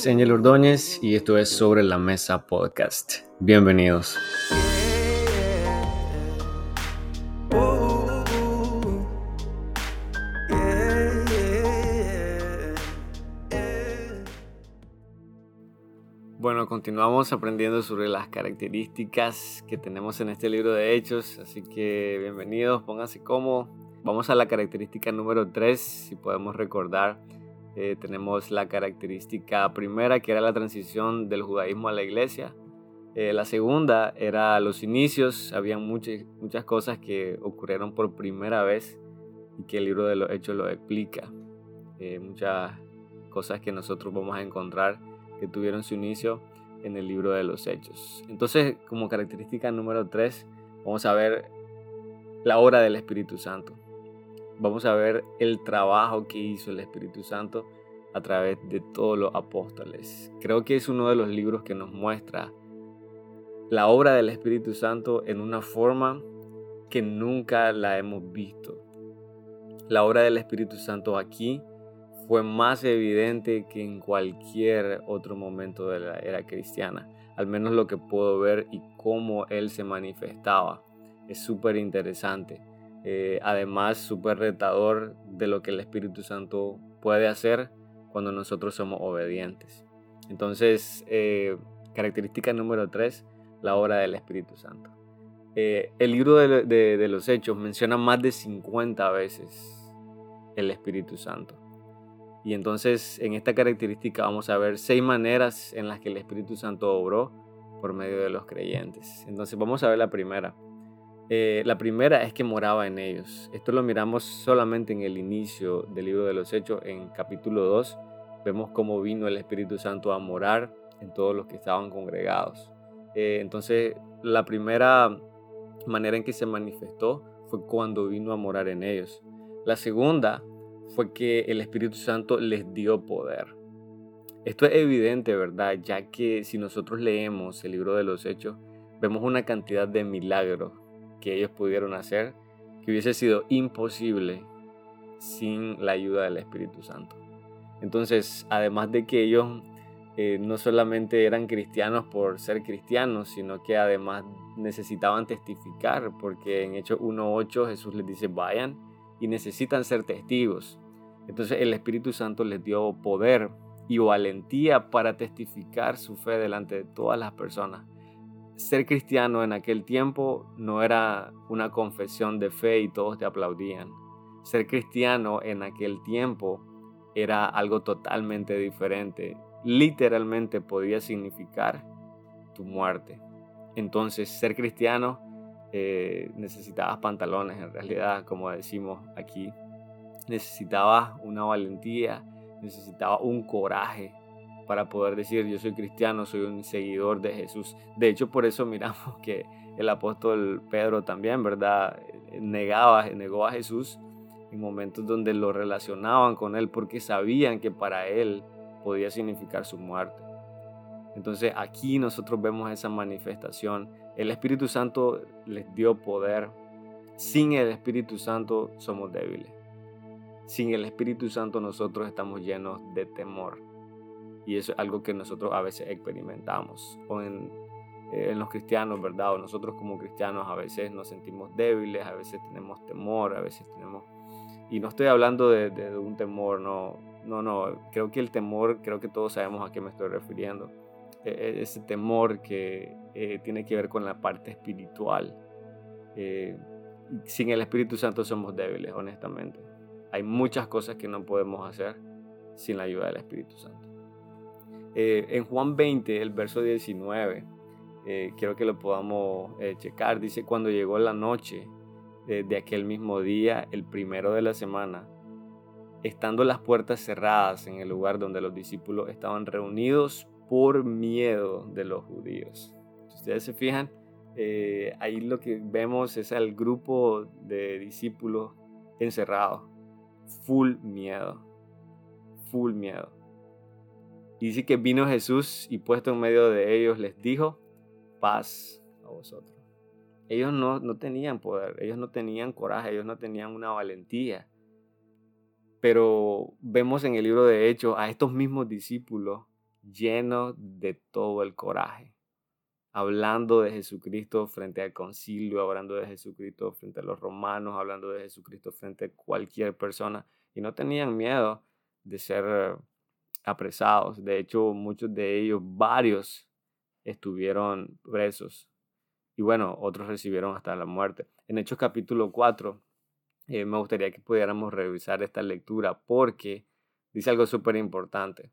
es Angel Ordóñez y esto es Sobre la Mesa Podcast. Bienvenidos. Bueno, continuamos aprendiendo sobre las características que tenemos en este libro de Hechos, así que bienvenidos, pónganse cómodos. Vamos a la característica número 3, si podemos recordar eh, tenemos la característica primera, que era la transición del judaísmo a la iglesia. Eh, la segunda era los inicios. Había muchas, muchas cosas que ocurrieron por primera vez y que el libro de los hechos lo explica. Eh, muchas cosas que nosotros vamos a encontrar que tuvieron su inicio en el libro de los hechos. Entonces, como característica número tres, vamos a ver la obra del Espíritu Santo vamos a ver el trabajo que hizo el Espíritu Santo a través de todos los apóstoles. Creo que es uno de los libros que nos muestra la obra del Espíritu Santo en una forma que nunca la hemos visto. La obra del Espíritu Santo aquí fue más evidente que en cualquier otro momento de la era cristiana, al menos lo que puedo ver y cómo Él se manifestaba. Es súper interesante. Eh, además súper retador de lo que el Espíritu Santo puede hacer cuando nosotros somos obedientes. Entonces, eh, característica número tres, la obra del Espíritu Santo. Eh, el libro de, de, los Hechos menciona más de 50 veces el Espíritu Santo. Y entonces en esta característica vamos a ver seis maneras en las que el Espíritu Santo obró por medio de los creyentes. Entonces vamos a ver la primera. Eh, la primera es que moraba en ellos. Esto lo miramos solamente en el inicio del libro de los Hechos, en capítulo 2. Vemos cómo vino el Espíritu Santo a morar en todos los que estaban congregados. Eh, entonces, la primera manera en que se manifestó fue cuando vino a morar en ellos. La segunda fue que el Espíritu Santo les dio poder. Esto es evidente, ¿verdad? Ya que si nosotros leemos el libro de los Hechos, vemos una cantidad de milagros que ellos pudieron hacer que hubiese sido imposible sin la ayuda del Espíritu Santo. Entonces, además de que ellos eh, no solamente eran cristianos por ser cristianos, sino que además necesitaban testificar, porque en Hechos 1.8 Jesús les dice, vayan y necesitan ser testigos. Entonces el Espíritu Santo les dio poder y valentía para testificar su fe delante de todas las personas ser cristiano en aquel tiempo no era una confesión de fe y todos te aplaudían. Ser cristiano en aquel tiempo era algo totalmente diferente. Literalmente podía significar tu muerte. Entonces, ser cristiano eh, necesitabas pantalones, en realidad, como decimos aquí. Necesitabas una valentía, necesitabas un coraje para poder decir yo soy cristiano, soy un seguidor de Jesús. De hecho, por eso miramos que el apóstol Pedro también, ¿verdad? Negaba, negó a Jesús en momentos donde lo relacionaban con él porque sabían que para él podía significar su muerte. Entonces aquí nosotros vemos esa manifestación. El Espíritu Santo les dio poder. Sin el Espíritu Santo somos débiles. Sin el Espíritu Santo nosotros estamos llenos de temor. Y eso es algo que nosotros a veces experimentamos. O en, los cristianos, ¿verdad? O nosotros como cristianos a veces nos sentimos débiles, a veces tenemos temor, a veces tenemos... Y no estoy hablando de, de, un temor, no, no, no. Creo que el temor, creo que todos sabemos a qué me estoy refiriendo. E, e, ese temor que eh, tiene que ver con la parte espiritual. Eh, sin el Espíritu Santo somos débiles, honestamente. Hay muchas cosas que no podemos hacer sin la ayuda del Espíritu Santo. Eh, en Juan 20, el verso 19, eh, quiero que lo podamos eh, checar, dice, cuando llegó la noche de aquel mismo día, el primero de la semana, estando las puertas cerradas en el lugar donde los discípulos estaban reunidos por miedo de los judíos. Si ustedes se fijan, ahí lo que vemos es al grupo de discípulos encerrados, full miedo, full miedo. Y dice que vino Jesús y puesto en medio de ellos les dijo, paz a vosotros. Ellos no, no tenían poder, ellos no tenían coraje, ellos no tenían una valentía. Pero vemos en el libro de Hechos a estos mismos discípulos lleno de todo el coraje, hablando de Jesucristo frente al concilio, hablando de Jesucristo frente a los romanos, hablando de Jesucristo frente a cualquier persona, y no tenían miedo de ser apresados. De hecho, muchos de ellos, varios, estuvieron presos. Y bueno, otros recibieron hasta la muerte. En Hechos capítulo 4, eh, me gustaría que pudiéramos revisar esta lectura porque dice algo súper importante.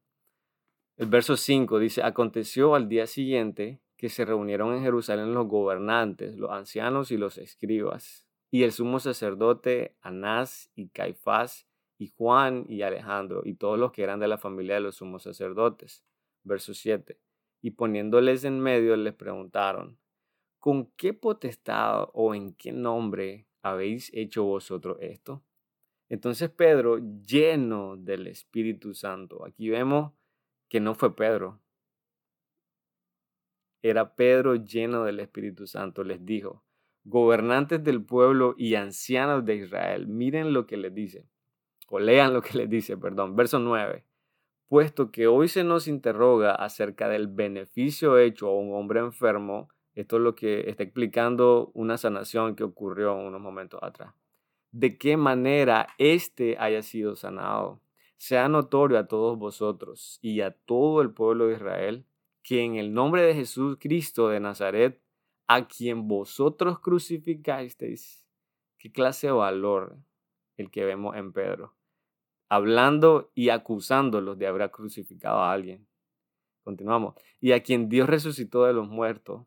El verso 5 dice, aconteció al día siguiente que se reunieron en Jerusalén los gobernantes, los ancianos y los escribas, y el sumo sacerdote Anás y Caifás y Juan y Alejandro y todos los que eran de la familia de los sumos sacerdotes. Verso 7. Y poniéndoles en medio les preguntaron, ¿con qué potestad o en qué nombre habéis hecho vosotros esto? Entonces Pedro, lleno del Espíritu Santo, aquí vemos que no fue Pedro, era Pedro lleno del Espíritu Santo, les dijo, gobernantes del pueblo y ancianos de Israel, miren lo que les dice o lean lo que les dice, perdón, verso 9. Puesto que hoy se nos interroga acerca del beneficio hecho a un hombre enfermo, esto es lo que está explicando una sanación que ocurrió unos momentos atrás. De qué manera éste haya sido sanado. Sea notorio a todos vosotros y a todo el pueblo de Israel que en el nombre de Jesús Cristo de Nazaret, a quien vosotros crucificasteis, qué clase de valor el que vemos en Pedro hablando y acusándolos de haber crucificado a alguien. Continuamos. Y a quien Dios resucitó de los muertos,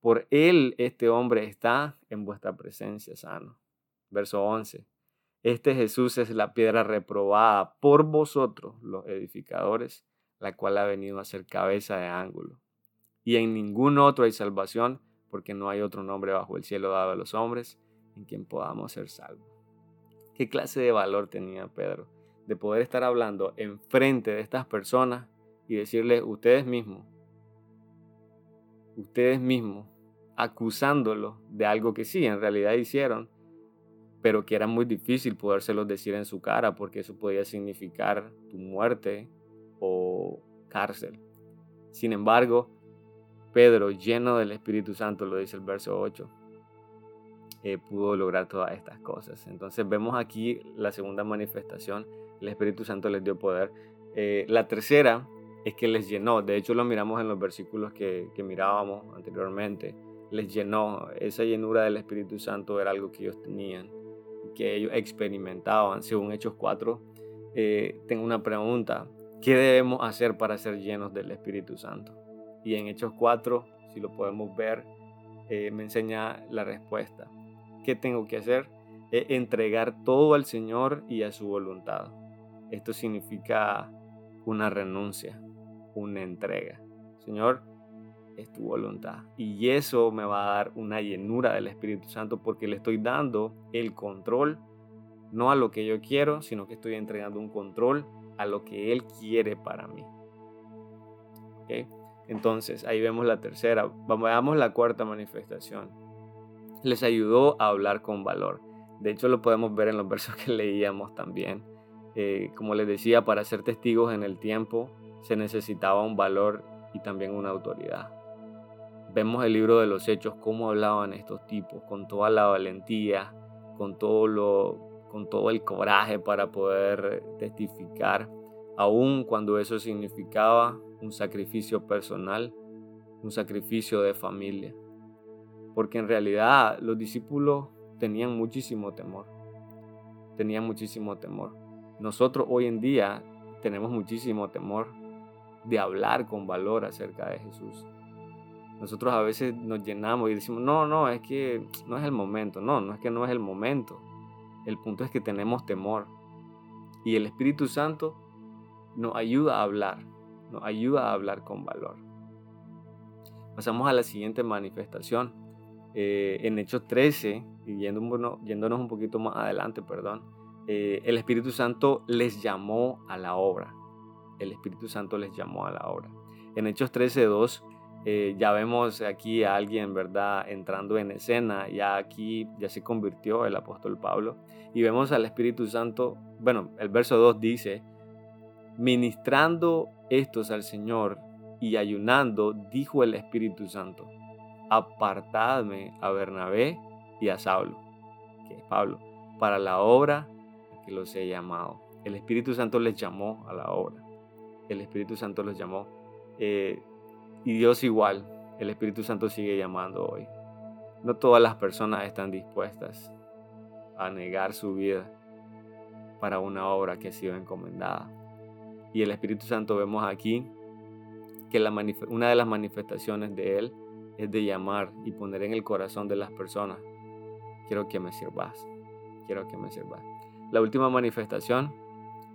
por él este hombre está en vuestra presencia sano. Verso 11. Este Jesús es la piedra reprobada por vosotros, los edificadores, la cual ha venido a ser cabeza de ángulo. Y en ningún otro hay salvación, porque no hay otro nombre bajo el cielo dado a los hombres en quien podamos ser salvos. ¿Qué clase de valor tenía Pedro? De poder estar hablando enfrente de estas personas y decirles ustedes mismos, ustedes mismos, acusándolos de algo que sí, en realidad hicieron, pero que era muy difícil podérselos decir en su cara porque eso podía significar tu muerte o cárcel. Sin embargo, Pedro, lleno del Espíritu Santo, lo dice el verso 8, eh, pudo lograr todas estas cosas. Entonces vemos aquí la segunda manifestación el Espíritu Santo les dio poder. Eh, la tercera es que les llenó, de hecho lo miramos en los versículos que, mirábamos anteriormente, les llenó, esa llenura del Espíritu Santo era algo que ellos tenían, que ellos experimentaban, según Hechos 4. Eh, tengo una pregunta, ¿qué debemos hacer para ser llenos del Espíritu Santo? Y en Hechos 4, si lo podemos ver, eh, me enseña la respuesta. ¿Qué tengo que hacer? entregar todo al Señor y a su voluntad. Esto significa una renuncia, una entrega. Señor, es tu voluntad. Y eso me va a dar una llenura del Espíritu Santo porque le estoy dando el control, no a lo que yo quiero, sino que estoy entregando un control a lo que Él quiere para mí. Entonces, ahí vemos la tercera. Veamos la cuarta manifestación. Les ayudó a hablar con valor. De hecho, lo podemos ver en los versos que leíamos también. Eh, como les decía, para ser testigos en el tiempo se necesitaba un valor y también una autoridad. Vemos el libro de los hechos, cómo hablaban estos tipos, con toda la valentía, con todo, lo, con todo el coraje para poder testificar, aun cuando eso significaba un sacrificio personal, un sacrificio de familia. Porque en realidad los discípulos tenían muchísimo temor, tenían muchísimo temor nosotros hoy en día tenemos muchísimo temor de hablar con valor acerca de Jesús. Nosotros a veces nos llenamos y decimos, no, no, es que no es el momento. No, no es que no es el momento. El punto es que tenemos temor. Y el Espíritu Santo nos ayuda a hablar, nos ayuda a hablar con valor. Pasamos a la siguiente manifestación. Eh, en Hechos 13, y yéndonos un poquito más adelante, perdón, eh, el Espíritu Santo les llamó a la obra. El Espíritu Santo les llamó a la obra. En Hechos 13.2 eh, ya vemos aquí a alguien, ¿verdad?, entrando en escena. Ya aquí ya se convirtió el apóstol Pablo. Y vemos al Espíritu Santo, bueno, el verso 2 dice, Ministrando estos al Señor y ayunando, dijo el Espíritu Santo, apartadme a Bernabé y a Saulo, que es Pablo, para la obra que los he llamado. El Espíritu Santo les llamó a la obra. El Espíritu Santo los llamó. Eh, y Dios igual, el Espíritu Santo sigue llamando hoy. No todas las personas están dispuestas a negar su vida para una obra que ha sido encomendada. Y el Espíritu Santo vemos aquí que una de las manifestaciones de Él es de llamar y poner en el corazón de las personas, quiero que me sirvas, quiero que me sirvas. La última manifestación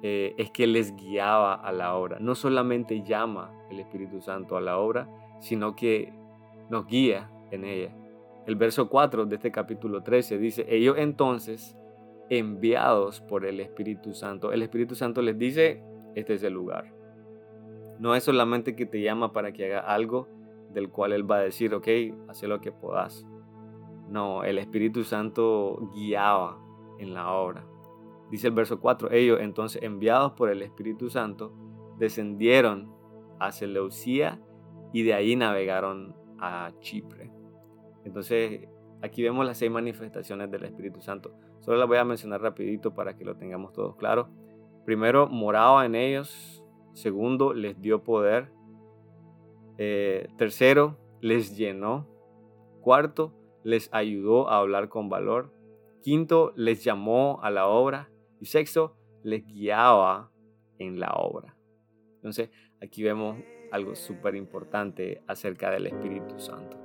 eh, es que les guiaba a la obra. No solamente llama el Espíritu Santo a la obra, sino que nos guía en ella. El verso 4 de este capítulo 13 dice, ellos entonces, enviados por el Espíritu Santo, el Espíritu Santo les dice, este es el lugar. No es solamente que te llama para que haga algo del cual Él va a decir, ok, haz lo que puedas. No, el Espíritu Santo guiaba en la obra. Dice el verso 4, ellos entonces enviados por el Espíritu Santo descendieron a Seleucía y de ahí navegaron a Chipre. Entonces, aquí vemos las seis manifestaciones del Espíritu Santo. Solo las voy a mencionar rapidito para que lo tengamos todos claro. Primero, moraba en ellos. Segundo, les dio poder. Eh, tercero, les llenó. Cuarto, les ayudó a hablar con valor. Quinto, les llamó a la obra. Y sexto, les guiaba en la obra. Entonces, aquí vemos algo súper importante acerca del Espíritu Santo.